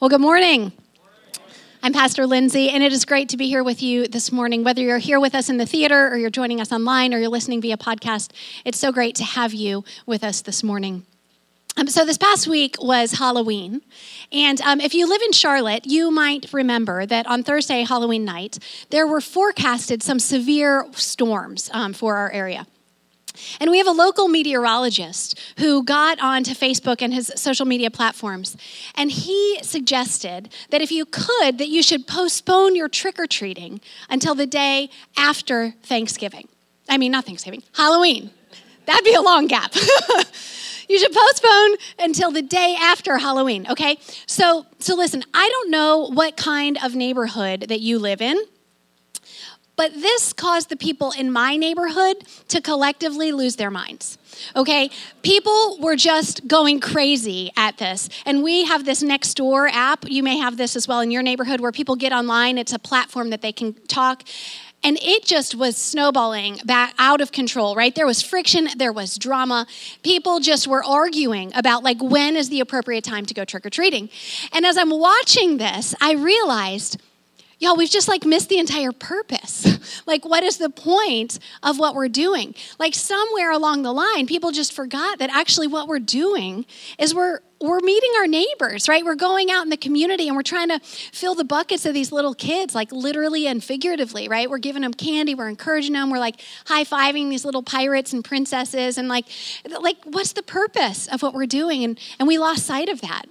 Well, good morning. I'm Pastor Lindsay, and it is great to be here with you this morning. Whether you're here with us in the theater, or you're joining us online, or you're listening via podcast, it's so great to have you with us this morning. Um, so, this past week was Halloween. And um, if you live in Charlotte, you might remember that on Thursday, Halloween night, there were forecasted some severe storms um, for our area. And we have a local meteorologist who got onto Facebook and his social media platforms, and he suggested that if you could, that you should postpone your trick or treating until the day after Thanksgiving. I mean, not Thanksgiving, Halloween. That'd be a long gap. you should postpone until the day after Halloween, okay? So, so listen, I don't know what kind of neighborhood that you live in. But this caused the people in my neighborhood to collectively lose their minds. Okay? People were just going crazy at this. And we have this Nextdoor app. You may have this as well in your neighborhood where people get online. It's a platform that they can talk. And it just was snowballing back out of control, right? There was friction, there was drama. People just were arguing about like when is the appropriate time to go trick or treating. And as I'm watching this, I realized Y'all, we've just like missed the entire purpose. like, what is the point of what we're doing? Like, somewhere along the line, people just forgot that actually what we're doing is we're we're meeting our neighbors, right? We're going out in the community and we're trying to fill the buckets of these little kids, like literally and figuratively, right? We're giving them candy, we're encouraging them, we're like high fiving these little pirates and princesses, and like, like what's the purpose of what we're doing? And and we lost sight of that.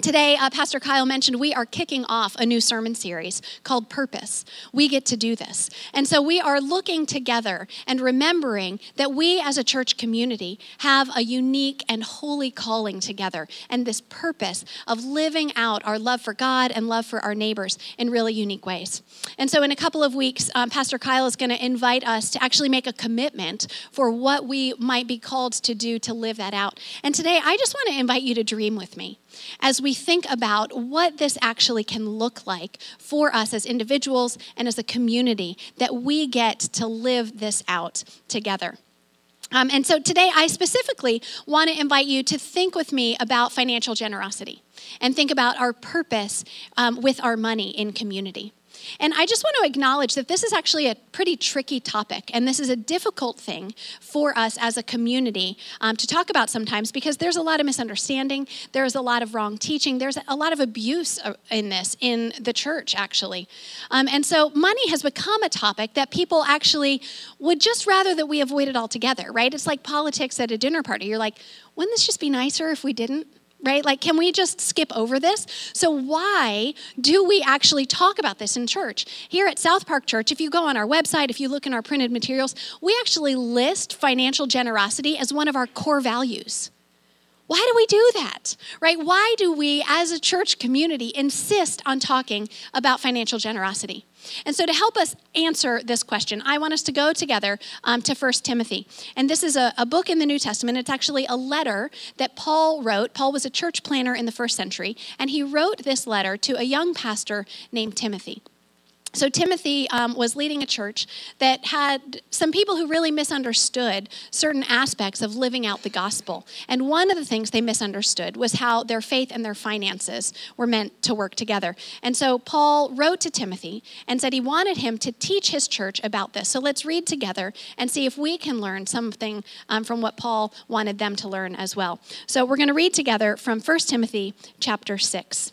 Today, uh, Pastor Kyle mentioned we are kicking off a new sermon series called Purpose. We get to do this. And so we are looking together and remembering that we as a church community have a unique and holy calling together and this purpose of living out our love for God and love for our neighbors in really unique ways. And so, in a couple of weeks, um, Pastor Kyle is going to invite us to actually make a commitment for what we might be called to do to live that out. And today, I just want to invite you to dream with me as we think about what this actually can look like for us as individuals and as a community that we get to live this out together. Um, and so today, I specifically want to invite you to think with me about financial generosity and think about our purpose um, with our money in community. And I just want to acknowledge that this is actually a pretty tricky topic, and this is a difficult thing for us as a community um, to talk about sometimes because there's a lot of misunderstanding, there's a lot of wrong teaching, there's a lot of abuse uh, in this in the church, actually. Um, and so money has become a topic that people actually would just rather that we avoid it altogether, right? It's like politics at a dinner party. You're like, wouldn't this just be nicer if we didn't? Right? Like, can we just skip over this? So, why do we actually talk about this in church? Here at South Park Church, if you go on our website, if you look in our printed materials, we actually list financial generosity as one of our core values. Why do we do that? Right? Why do we, as a church community, insist on talking about financial generosity? And so, to help us answer this question, I want us to go together um, to 1 Timothy. And this is a, a book in the New Testament. It's actually a letter that Paul wrote. Paul was a church planter in the first century, and he wrote this letter to a young pastor named Timothy. So, Timothy um, was leading a church that had some people who really misunderstood certain aspects of living out the gospel. And one of the things they misunderstood was how their faith and their finances were meant to work together. And so, Paul wrote to Timothy and said he wanted him to teach his church about this. So, let's read together and see if we can learn something um, from what Paul wanted them to learn as well. So, we're going to read together from 1 Timothy chapter 6.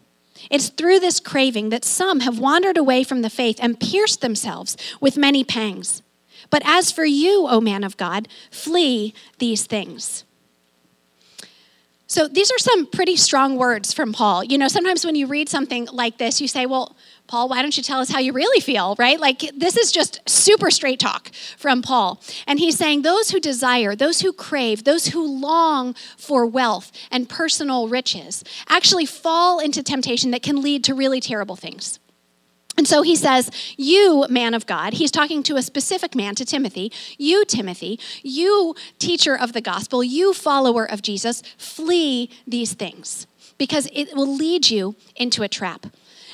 It's through this craving that some have wandered away from the faith and pierced themselves with many pangs. But as for you, O man of God, flee these things. So these are some pretty strong words from Paul. You know, sometimes when you read something like this, you say, well, Paul, why don't you tell us how you really feel, right? Like, this is just super straight talk from Paul. And he's saying, those who desire, those who crave, those who long for wealth and personal riches actually fall into temptation that can lead to really terrible things. And so he says, You, man of God, he's talking to a specific man, to Timothy, you, Timothy, you, teacher of the gospel, you, follower of Jesus, flee these things because it will lead you into a trap.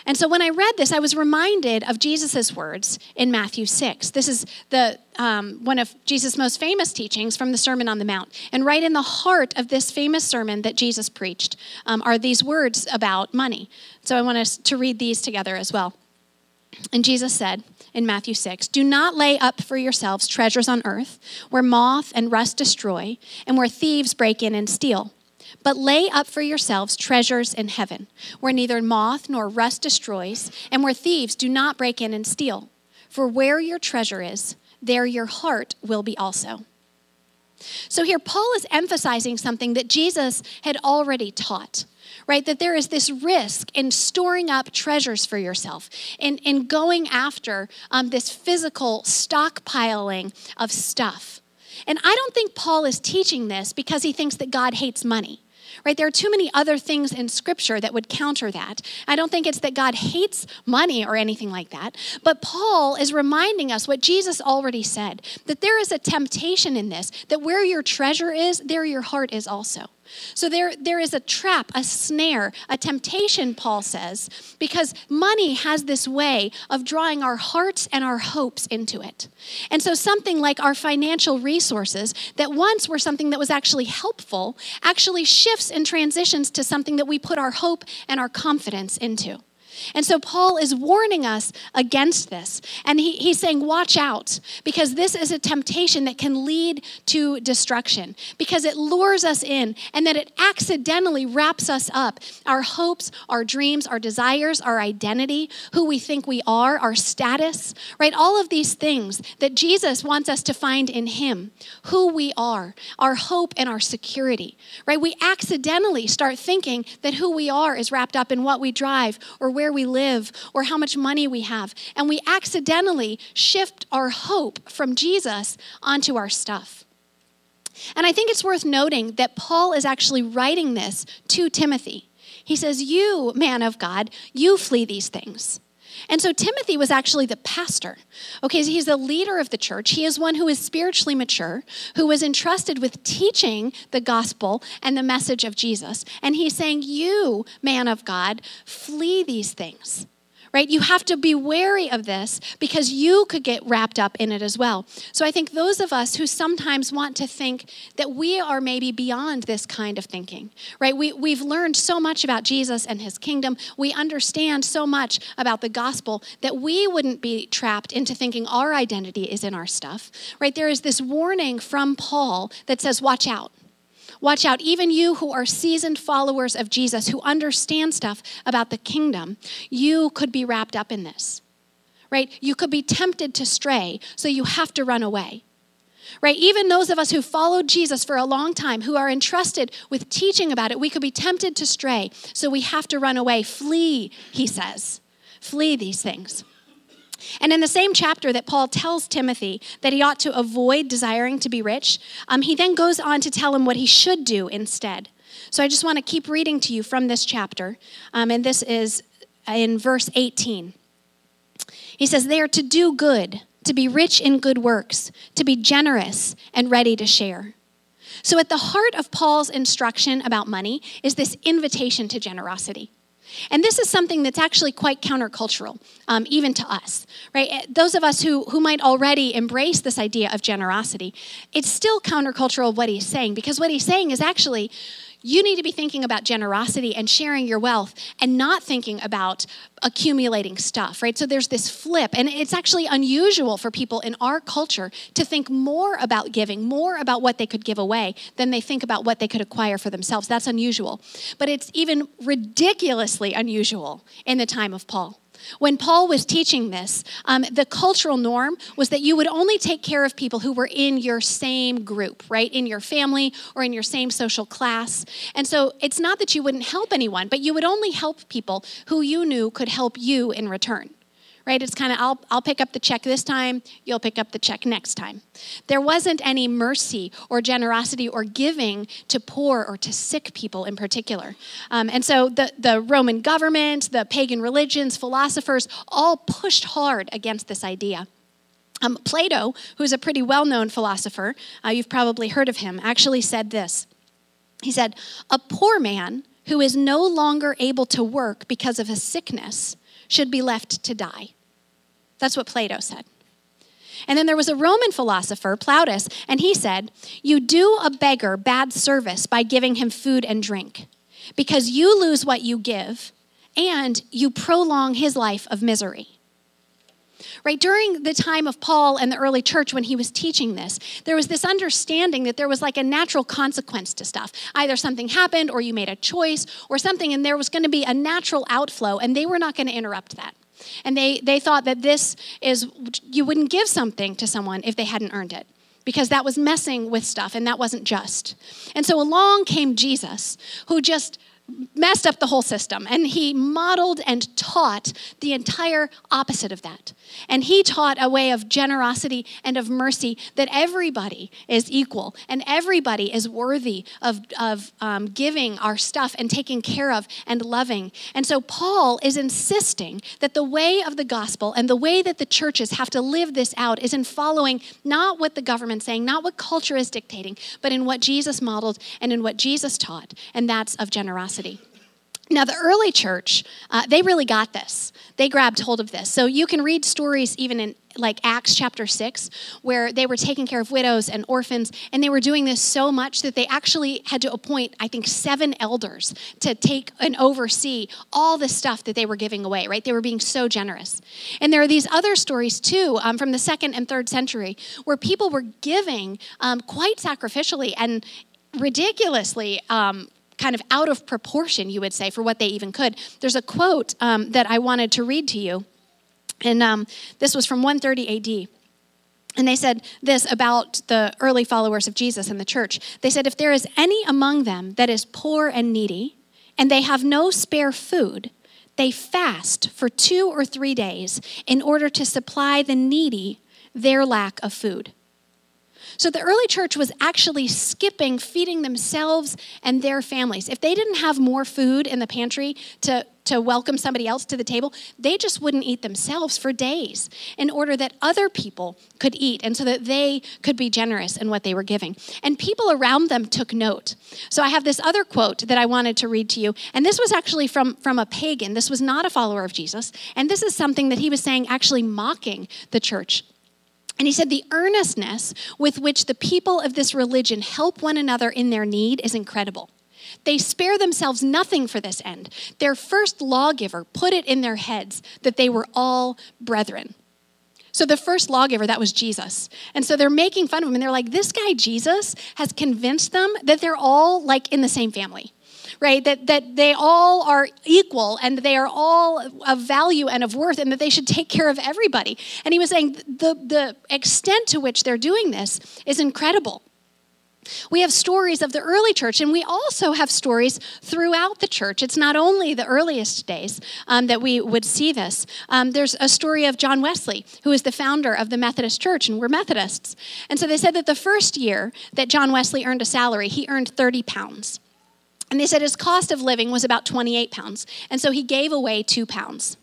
And so when I read this, I was reminded of Jesus' words in Matthew 6. This is the, um, one of Jesus' most famous teachings from the Sermon on the Mount. And right in the heart of this famous sermon that Jesus preached um, are these words about money. So I want us to read these together as well. And Jesus said in Matthew 6 Do not lay up for yourselves treasures on earth, where moth and rust destroy, and where thieves break in and steal but lay up for yourselves treasures in heaven, where neither moth nor rust destroys, and where thieves do not break in and steal. For where your treasure is, there your heart will be also. So here, Paul is emphasizing something that Jesus had already taught right? That there is this risk in storing up treasures for yourself, in, in going after um, this physical stockpiling of stuff. And I don't think Paul is teaching this because he thinks that God hates money. Right? There are too many other things in Scripture that would counter that. I don't think it's that God hates money or anything like that. But Paul is reminding us what Jesus already said that there is a temptation in this, that where your treasure is, there your heart is also. So there, there is a trap, a snare, a temptation, Paul says, because money has this way of drawing our hearts and our hopes into it. And so something like our financial resources that once were something that was actually helpful actually shifts and transitions to something that we put our hope and our confidence into. And so Paul is warning us against this. And he, he's saying, watch out, because this is a temptation that can lead to destruction, because it lures us in and that it accidentally wraps us up. Our hopes, our dreams, our desires, our identity, who we think we are, our status, right? All of these things that Jesus wants us to find in him, who we are, our hope and our security, right? We accidentally start thinking that who we are is wrapped up in what we drive or where where we live or how much money we have. And we accidentally shift our hope from Jesus onto our stuff. And I think it's worth noting that Paul is actually writing this to Timothy. He says, You, man of God, you flee these things. And so Timothy was actually the pastor. Okay, so he's the leader of the church. He is one who is spiritually mature, who was entrusted with teaching the gospel and the message of Jesus. And he's saying, You, man of God, flee these things right? You have to be wary of this because you could get wrapped up in it as well. So I think those of us who sometimes want to think that we are maybe beyond this kind of thinking, right? We, we've learned so much about Jesus and his kingdom. We understand so much about the gospel that we wouldn't be trapped into thinking our identity is in our stuff, right? There is this warning from Paul that says, watch out Watch out, even you who are seasoned followers of Jesus, who understand stuff about the kingdom, you could be wrapped up in this, right? You could be tempted to stray, so you have to run away. Right? Even those of us who followed Jesus for a long time, who are entrusted with teaching about it, we could be tempted to stray. So we have to run away. Flee, he says. Flee these things. And in the same chapter that Paul tells Timothy that he ought to avoid desiring to be rich, um, he then goes on to tell him what he should do instead. So I just want to keep reading to you from this chapter, um, and this is in verse 18. He says, They are to do good, to be rich in good works, to be generous and ready to share. So, at the heart of Paul's instruction about money is this invitation to generosity. And this is something that's actually quite countercultural, um, even to us, right? Eh, those of us who, who might already embrace this idea of generosity, it's still countercultural what he's saying, because what he's saying is actually you need to be thinking about generosity and sharing your wealth and not thinking about accumulating stuff, right? So there's this flip, and it's actually unusual for people in our culture to think more about giving, more about what they could give away than they think about what they could acquire for themselves. That's unusual. But it's even ridiculously unusual in the time of Paul. When Paul was teaching this, um, the cultural norm was that you would only take care of people who were in your same group, right? In your family or in your same social class. And so it's not that you wouldn't help anyone, but you would only help people who you knew could help you in return right? It's kind of, I'll, I'll pick up the check this time, you'll pick up the check next time. There wasn't any mercy or generosity or giving to poor or to sick people in particular. Um, and so the, the Roman government, the pagan religions, philosophers all pushed hard against this idea. Um, Plato, who's a pretty well known philosopher, uh, you've probably heard of him, actually said this. He said, A poor man who is no longer able to work because of a sickness should be left to die. That's what Plato said. And then there was a Roman philosopher, Plautus, and he said, You do a beggar bad service by giving him food and drink, because you lose what you give, and you prolong his life of misery. Right? During the time of Paul and the early church when he was teaching this, there was this understanding that there was like a natural consequence to stuff. Either something happened or you made a choice or something, and there was going to be a natural outflow, and they were not going to interrupt that. And they, they thought that this is, you wouldn't give something to someone if they hadn't earned it because that was messing with stuff and that wasn't just. And so along came Jesus, who just messed up the whole system. And he modeled and taught the entire opposite of that. And he taught a way of generosity and of mercy that everybody is equal and everybody is worthy of, of um, giving our stuff and taking care of and loving. And so Paul is insisting that the way of the gospel and the way that the churches have to live this out is in following not what the government's saying, not what culture is dictating, but in what Jesus modeled and in what Jesus taught, and that's of generosity. Now, the early church, uh, they really got this. They grabbed hold of this. So you can read stories even in like Acts chapter 6, where they were taking care of widows and orphans, and they were doing this so much that they actually had to appoint, I think, seven elders to take and oversee all the stuff that they were giving away, right? They were being so generous. And there are these other stories too um, from the second and third century where people were giving um, quite sacrificially and ridiculously um, kind of out of proportion, you would say, for what they even could. There's a quote um, that I wanted to read to you, and um, this was from 130 AD. And they said this about the early followers of Jesus in the church. They said, If there is any among them that is poor and needy, and they have no spare food, they fast for two or three days in order to supply the needy their lack of food. So the early church was actually skipping feeding themselves and their families. If they didn't have more food in the pantry to, to welcome somebody else to the table, they just wouldn't eat themselves for days in order that other people could eat and so that they could be generous in what they were giving. And people around them took note. So I have this other quote that I wanted to read to you. And this was actually from, from a pagan. This was not a follower of Jesus. And this is something that he was saying actually mocking the church and he said, The earnestness with which the people of this religion help one another in their need is incredible. They spare themselves nothing for this end. Their first lawgiver put it in their heads that they were all brethren. So the first lawgiver, that was Jesus. And so they're making fun of him and they're like, this guy, Jesus, has convinced them that they're all like in the same family right? That, that they all are equal and they are all of value and of worth and that they should take care of everybody. And he was saying the, the extent to which they're doing this is incredible. We have stories of the early church, and we also have stories throughout the church. It's not only the earliest days um, that we would see this. Um, there's a story of John Wesley, who is the founder of the Methodist Church, and we're Methodists. And so they said that the first year that John Wesley earned a salary, he earned 30 pounds. And they said his cost of living was about 28 pounds. And so he gave away two pounds.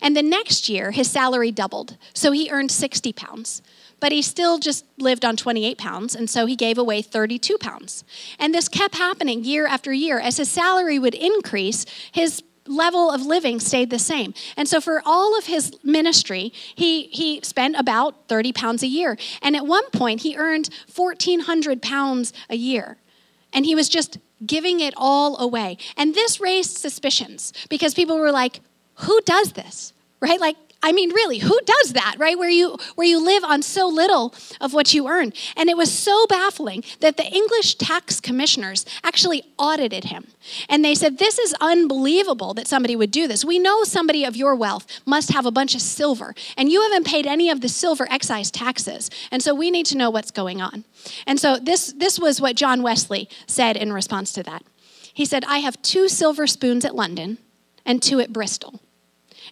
And the next year, his salary doubled. So he earned 60 pounds. But he still just lived on 28 pounds. And so he gave away 32 pounds. And this kept happening year after year. As his salary would increase, his level of living stayed the same. And so for all of his ministry, he, he spent about 30 pounds a year. And at one point, he earned 1,400 pounds a year. And he was just giving it all away. And this raised suspicions because people were like, who does this? Right? Like, I mean, really, who does that, right? Where you where you live on so little of what you earn. And it was so baffling that the English tax commissioners actually audited him. And they said, This is unbelievable that somebody would do this. We know somebody of your wealth must have a bunch of silver, and you haven't paid any of the silver excise taxes. And so we need to know what's going on. And so this this was what John Wesley said in response to that. He said, I have two silver spoons at London and two at Bristol.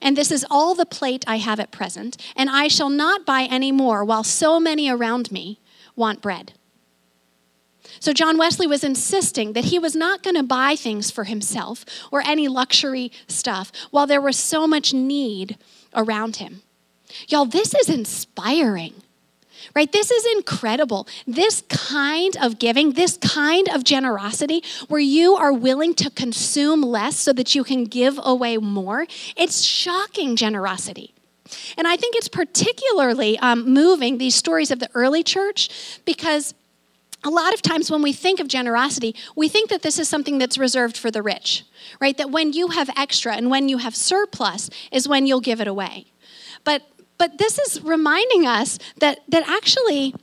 And this is all the plate I have at present, and I shall not buy any more while so many around me want bread. So, John Wesley was insisting that he was not going to buy things for himself or any luxury stuff while there was so much need around him. Y'all, this is inspiring right? This is incredible. This kind of giving, this kind of generosity where you are willing to consume less so that you can give away more, it's shocking generosity. And I think it's particularly um, moving, these stories of the early church, because a lot of times when we think of generosity, we think that this is something that's reserved for the rich, right? That when you have extra and when you have surplus is when you'll give it away. But but this is reminding us that that actually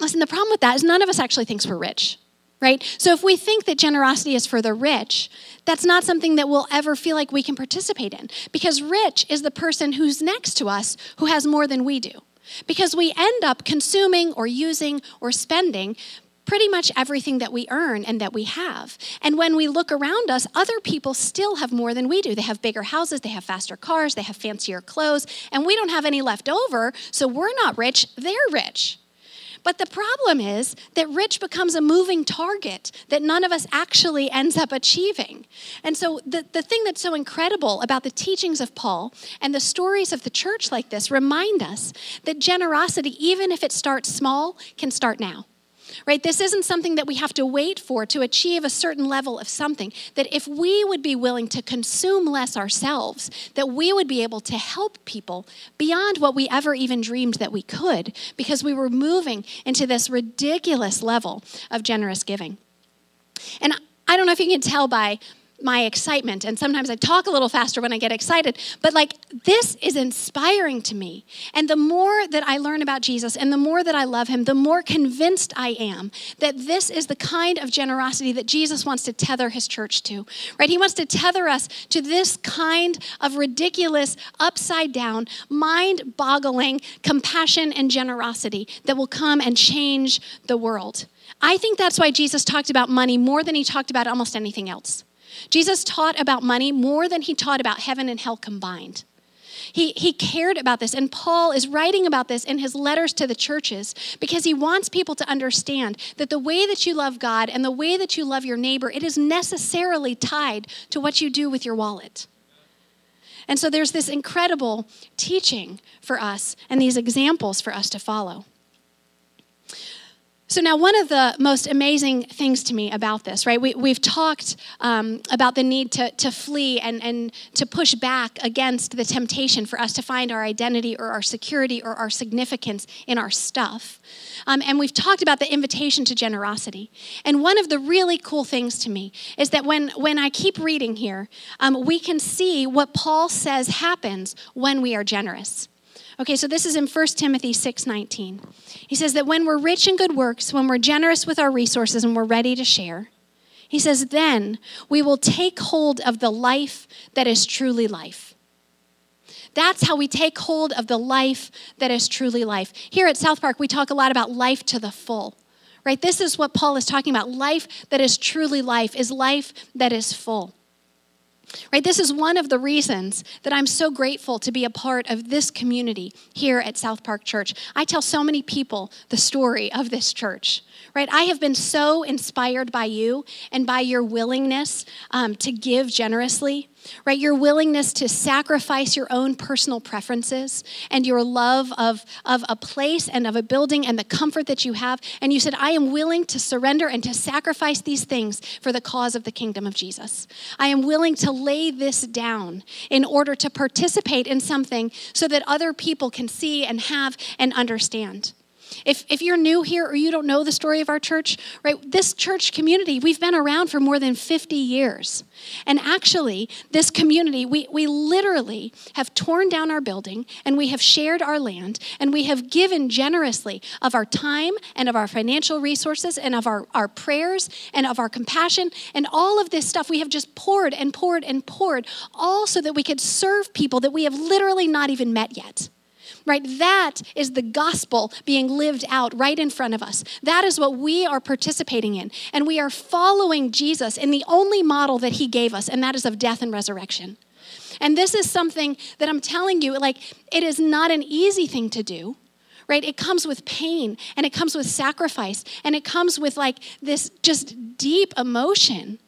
listen, the problem with that is none of us actually thinks we're rich. Right? So if we think that generosity is for the rich, that's not something that we'll ever feel like we can participate in because rich is the person who's next to us who has more than we do because we end up consuming or using or spending pretty much everything that we earn and that we have. And when we look around us, other people still have more than we do. They have bigger houses, they have faster cars, they have fancier clothes, and we don't have any left over, so we're not rich, they're rich. But the problem is that rich becomes a moving target that none of us actually ends up achieving. And so, the, the thing that's so incredible about the teachings of Paul and the stories of the church like this remind us that generosity, even if it starts small, can start now right? This isn't something that we have to wait for to achieve a certain level of something. That if we would be willing to consume less ourselves, that we would be able to help people beyond what we ever even dreamed that we could because we were moving into this ridiculous level of generous giving. And I don't know if you can tell by my excitement. And sometimes I talk a little faster when I get excited. But like, this is inspiring to me. And the more that I learn about Jesus and the more that I love him, the more convinced I am that this is the kind of generosity that Jesus wants to tether his church to, right? He wants to tether us to this kind of ridiculous, upside down, mind boggling compassion and generosity that will come and change the world. I think that's why Jesus talked about money more than he talked about almost anything else. Jesus taught about money more than he taught about heaven and hell combined. He, he cared about this, and Paul is writing about this in his letters to the churches because he wants people to understand that the way that you love God and the way that you love your neighbor, it is necessarily tied to what you do with your wallet. And so there's this incredible teaching for us and these examples for us to follow. So, now one of the most amazing things to me about this, right? We, we've talked um, about the need to, to flee and, and to push back against the temptation for us to find our identity or our security or our significance in our stuff. Um, and we've talked about the invitation to generosity. And one of the really cool things to me is that when, when I keep reading here, um, we can see what Paul says happens when we are generous. Okay, so this is in 1 Timothy 6:19. He says that when we're rich in good works, when we're generous with our resources and we're ready to share, he says then we will take hold of the life that is truly life. That's how we take hold of the life that is truly life. Here at South Park, we talk a lot about life to the full. Right? This is what Paul is talking about. Life that is truly life is life that is full. Right? This is one of the reasons that I'm so grateful to be a part of this community here at South Park Church. I tell so many people the story of this church. Right? I have been so inspired by you and by your willingness um, to give generously right? Your willingness to sacrifice your own personal preferences and your love of, of a place and of a building and the comfort that you have. And you said, I am willing to surrender and to sacrifice these things for the cause of the kingdom of Jesus. I am willing to lay this down in order to participate in something so that other people can see and have and understand. If, if you're new here or you don't know the story of our church, right, this church community, we've been around for more than 50 years. And actually, this community, we, we literally have torn down our building and we have shared our land and we have given generously of our time and of our financial resources and of our, our prayers and of our compassion and all of this stuff. We have just poured and poured and poured, all so that we could serve people that we have literally not even met yet right? That is the gospel being lived out right in front of us. That is what we are participating in. And we are following Jesus in the only model that he gave us, and that is of death and resurrection. And this is something that I'm telling you, like, it is not an easy thing to do right? It comes with pain and it comes with sacrifice and it comes with like this just deep emotion.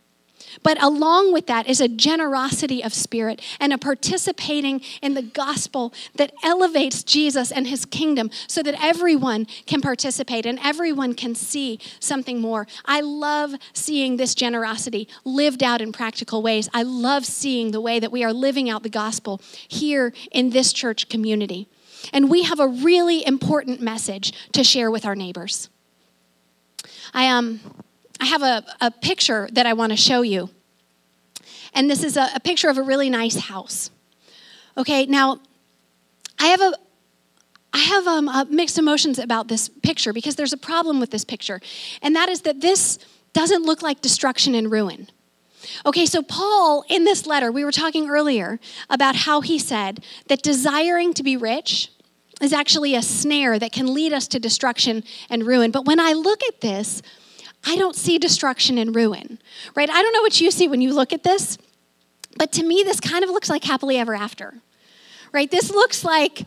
But along with that is a generosity of spirit and a participating in the gospel that elevates Jesus and his kingdom so that everyone can participate and everyone can see something more. I love seeing this generosity lived out in practical ways. I love seeing the way that we are living out the gospel here in this church community. And we have a really important message to share with our neighbors. I um I have a, a picture that I want to show you. And this is a, a picture of a really nice house. Okay, now I have a I have um, uh, mixed emotions about this picture because there's a problem with this picture, and that is that this doesn't look like destruction and ruin. Okay, so Paul, in this letter, we were talking earlier about how he said that desiring to be rich is actually a snare that can lead us to destruction and ruin. But when I look at this, I don't see destruction and ruin, right? I don't know what you see when you look at this, but to me, this kind of looks like happily ever after, right? This looks like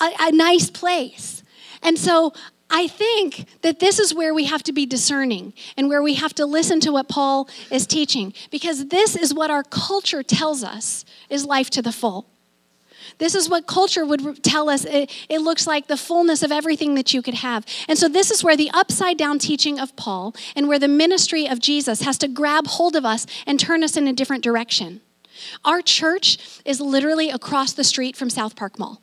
a, a nice place. And so I think that this is where we have to be discerning and where we have to listen to what Paul is teaching because this is what our culture tells us is life to the full. This is what culture would tell us. It, it, looks like the fullness of everything that you could have. And so, this is where the upside down teaching of Paul and where the ministry of Jesus has to grab hold of us and turn us in a different direction. Our church is literally across the street from South Park Mall.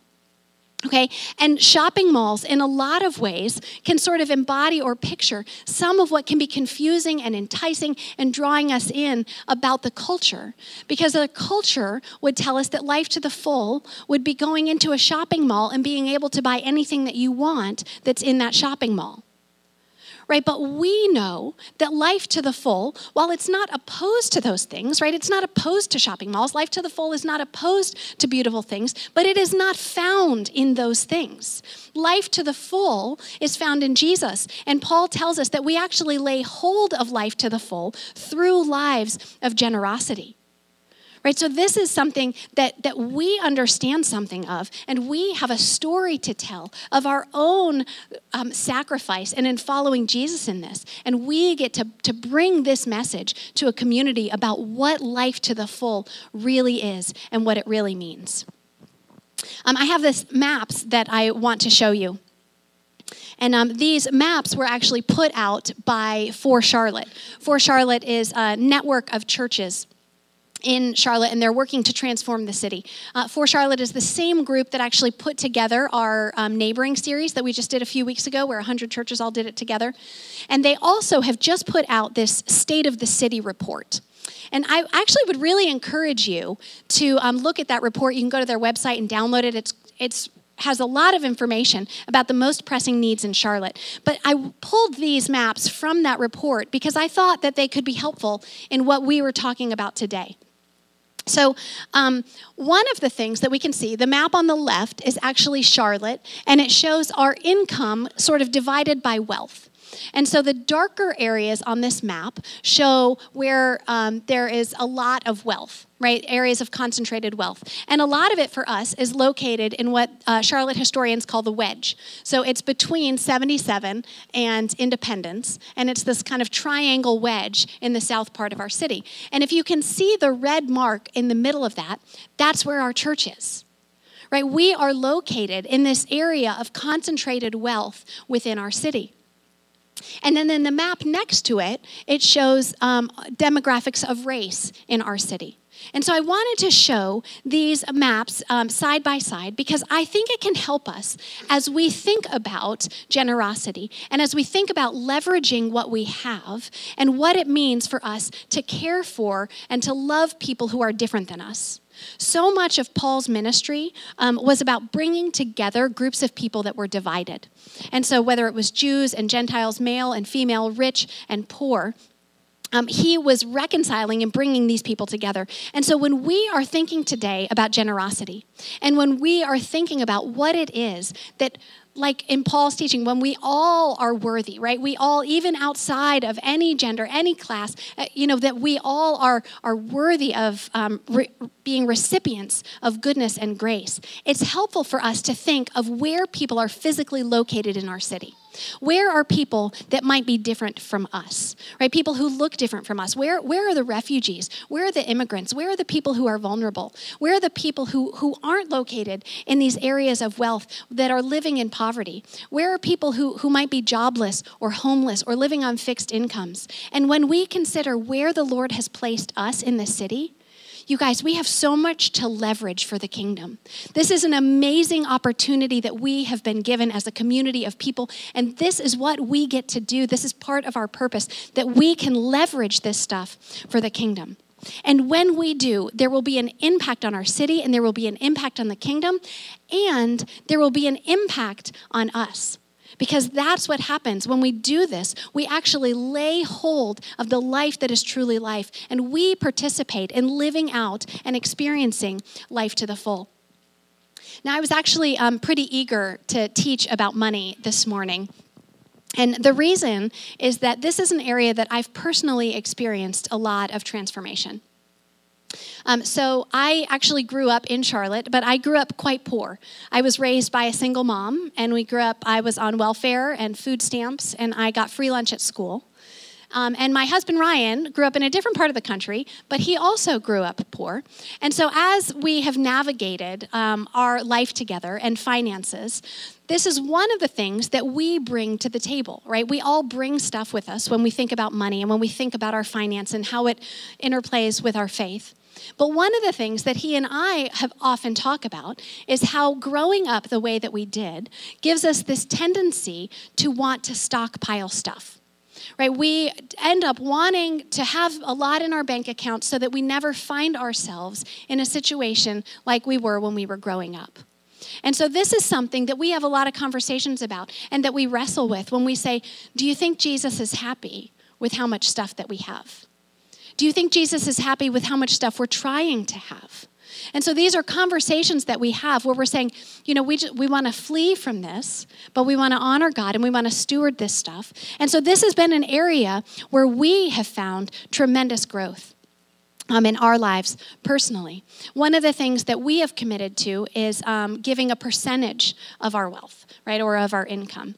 Okay, and shopping malls, in a lot of ways, can sort of embody or picture some of what can be confusing and enticing and drawing us in about the culture. Because the culture would tell us that life to the full would be going into a shopping mall and being able to buy anything that you want that's in that shopping mall right? But we know that life to the full, while it's not opposed to those things, right? It's not opposed to shopping malls. Life to the full is not opposed to beautiful things, but it is not found in those things. Life to the full is found in Jesus. And Paul tells us that we actually lay hold of life to the full through lives of generosity right? So this is something that that we understand something of and we have a story to tell of our own um, sacrifice and in following jesus in this. And we get to, to bring this message to a community about what life to the full really is and what it really means. Um, i have this maps that i want to show you. And um, these maps were actually put out by For Charlotte. For Charlotte is a network of churches in Charlotte, and they're working to transform the city. Uh, for Charlotte is the same group that actually put together our um, neighboring series that we just did a few weeks ago, where 100 churches all did it together. And they also have just put out this State of the City report. And I actually would really encourage you to um, look at that report. You can go to their website and download it. It's it's has a lot of information about the most pressing needs in Charlotte. But I pulled these maps from that report because I thought that they could be helpful in what we were talking about today. So, um, one of the things that we can see, the map on the left is actually Charlotte, and it shows our income sort of divided by wealth. And so the darker areas on this map show where um, there is a lot of wealth, right? Areas of concentrated wealth. And a lot of it for us is located in what uh, Charlotte historians call the wedge. So it's between 77 and Independence, and it's this kind of triangle wedge in the south part of our city. And if you can see the red mark in the middle of that, that's where our church is right? We are located in this area of concentrated wealth within our city. And then in the map next to it, it shows um, demographics of race in our city. And so I wanted to show these maps um, side by side because I think it can help us as we think about generosity and as we think about leveraging what we have and what it means for us to care for and to love people who are different than us. So much of Paul's ministry um, was about bringing together groups of people that were divided. And so, whether it was Jews and Gentiles, male and female, rich and poor, um, he was reconciling and bringing these people together. And so, when we are thinking today about generosity, and when we are thinking about what it is that like in Paul's teaching, when we all are worthy, right? We all, even outside of any gender, any class, uh, you know, that we all are, are worthy of um, re- being recipients of goodness and grace. It's helpful for us to think of where people are physically located in our city. Where are people that might be different from us? Right? People who look different from us. Where, where are the refugees? Where are the immigrants? Where are the people who are vulnerable? Where are the people who, who aren't located in these areas of wealth that are living in poverty? Where are people who, who might be jobless or homeless or living on fixed incomes? And when we consider where the Lord has placed us in the city, you guys, we have so much to leverage for the kingdom. This is an amazing opportunity that we have been given as a community of people, and this is what we get to do. This is part of our purpose that we can leverage this stuff for the kingdom. And when we do, there will be an impact on our city, and there will be an impact on the kingdom, and there will be an impact on us. Because that's what happens. When we do this, we actually lay hold of the life that is truly life, and we participate in living out and experiencing life to the full. Now, I was actually um, pretty eager to teach about money this morning. And the reason is that this is an area that I've personally experienced a lot of transformation. Um, so I actually grew up in Charlotte, but I grew up quite poor. I was raised by a single mom, and we grew up, I was on welfare and food stamps, and I got free lunch at school. Um, and my husband Ryan grew up in a different part of the country, but he also grew up poor. And so, as we have navigated um, our life together and finances, this is one of the things that we bring to the table, right? We all bring stuff with us when we think about money and when we think about our finance and how it interplays with our faith. But one of the things that he and I have often talked about is how growing up the way that we did gives us this tendency to want to stockpile stuff. Right? We end up wanting to have a lot in our bank account so that we never find ourselves in a situation like we were when we were growing up. And so, this is something that we have a lot of conversations about and that we wrestle with when we say, Do you think Jesus is happy with how much stuff that we have? Do you think Jesus is happy with how much stuff we're trying to have? And so these are conversations that we have where we're saying, you know, we, we want to flee from this, but we want to honor God and we want to steward this stuff. And so this has been an area where we have found tremendous growth. Um, in our lives personally. One of the things that we have committed to is um, giving a percentage of our wealth, right, or of our income.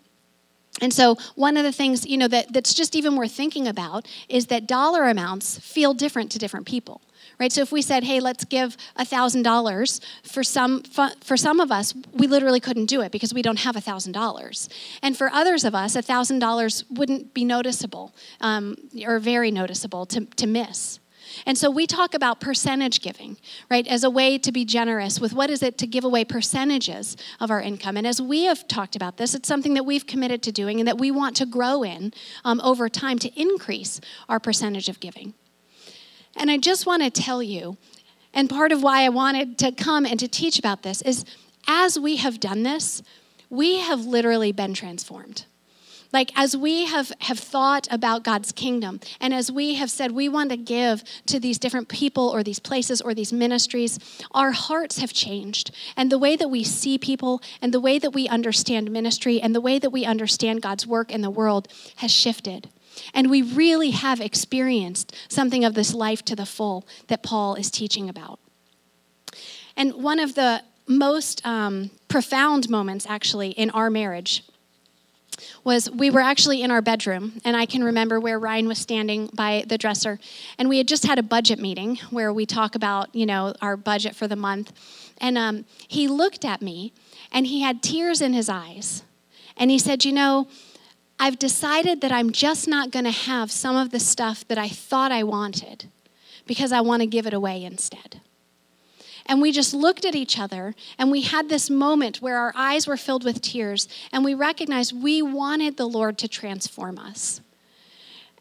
And so, one of the things you know that, that's just even worth thinking about is that dollar amounts feel different to different people, right? So, if we said, "Hey, let's give thousand dollars," for some for some of us, we literally couldn't do it because we don't have thousand dollars, and for others of us, thousand dollars wouldn't be noticeable um, or very noticeable to, to miss. And so we talk about percentage giving, right, as a way to be generous with what is it to give away percentages of our income. And as we have talked about this, it's something that we've committed to doing and that we want to grow in um, over time to increase our percentage of giving. And I just want to tell you, and part of why I wanted to come and to teach about this is as we have done this, we have literally been transformed. Like, as we have, have thought about God's kingdom, and as we have said we want to give to these different people or these places or these ministries, our hearts have changed. And the way that we see people, and the way that we understand ministry, and the way that we understand God's work in the world has shifted. And we really have experienced something of this life to the full that Paul is teaching about. And one of the most um, profound moments, actually, in our marriage was we were actually in our bedroom, and I can remember where Ryan was standing by the dresser, and we had just had a budget meeting where we talk about, you know, our budget for the month. And um, he looked at me, and he had tears in his eyes, and he said, You know, I've decided that I'm just not going to have some of the stuff that I thought I wanted because I want to give it away instead. And we just looked at each other and we had this moment where our eyes were filled with tears and we recognized we wanted the Lord to transform us.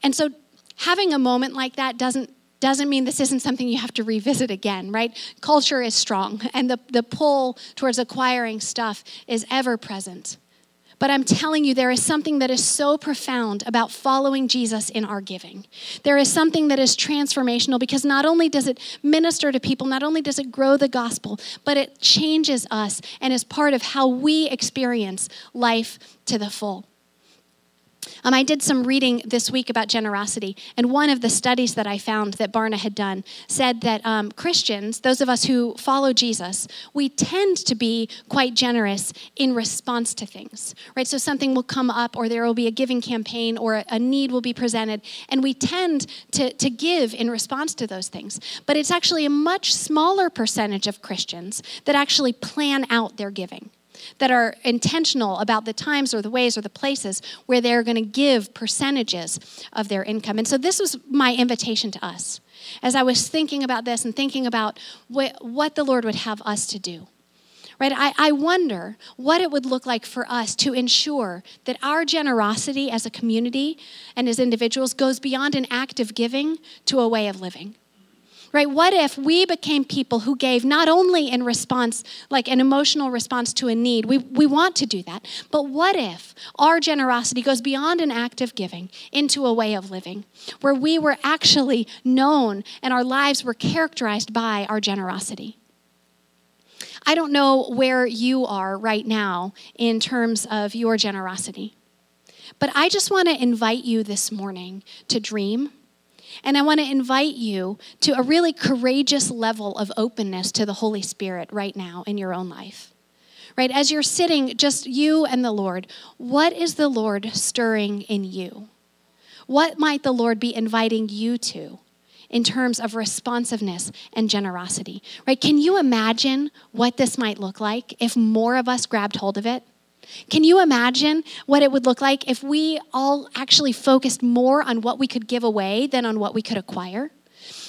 And so having a moment like that doesn't doesn't mean this isn't something you have to revisit again, right? Culture is strong and the, the pull towards acquiring stuff is ever present. But I'm telling you, there is something that is so profound about following Jesus in our giving. There is something that is transformational because not only does it minister to people, not only does it grow the gospel, but it changes us and is part of how we experience life to the full. Um, I did some reading this week about generosity, and one of the studies that I found that Barna had done said that um, Christians, those of us who follow Jesus, we tend to be quite generous in response to things, right? So something will come up, or there will be a giving campaign, or a need will be presented, and we tend to, to give in response to those things. But it's actually a much smaller percentage of Christians that actually plan out their giving that are intentional about the times or the ways or the places where they're going to give percentages of their income. And so this was my invitation to us as I was thinking about this and thinking about what, what the Lord would have us to do. Right? I, I wonder what it would look like for us to ensure that our generosity as a community and as individuals goes beyond an act of giving to a way of living right? What if we became people who gave not only in response, like an emotional response to a need, we, we want to do that, but what if our generosity goes beyond an act of giving into a way of living where we were actually known and our lives were characterized by our generosity? I don't know where you are right now in terms of your generosity, but I just want to invite you this morning to dream and I want to invite you to a really courageous level of openness to the Holy Spirit right now in your own life. Right? As you're sitting, just you and the Lord, what is the Lord stirring in you? What might the Lord be inviting you to in terms of responsiveness and generosity? Right? Can you imagine what this might look like if more of us grabbed hold of it? Can you imagine what it would look like if we all actually focused more on what we could give away than on what we could acquire?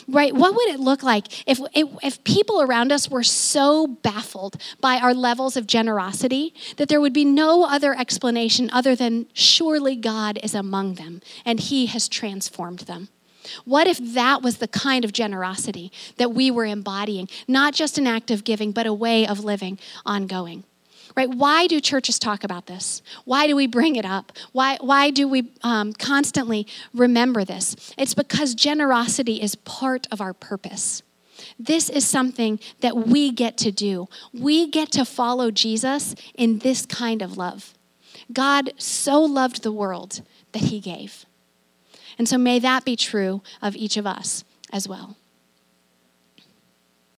Right? What would it look like if, if people around us were so baffled by our levels of generosity that there would be no other explanation other than surely God is among them and He has transformed them? What if that was the kind of generosity that we were embodying? Not just an act of giving, but a way of living ongoing right? Why do churches talk about this? Why do we bring it up? Why, why do we um, constantly remember this? It's because generosity is part of our purpose. This is something that we get to do. We get to follow Jesus in this kind of love. God so loved the world that he gave. And so may that be true of each of us as well.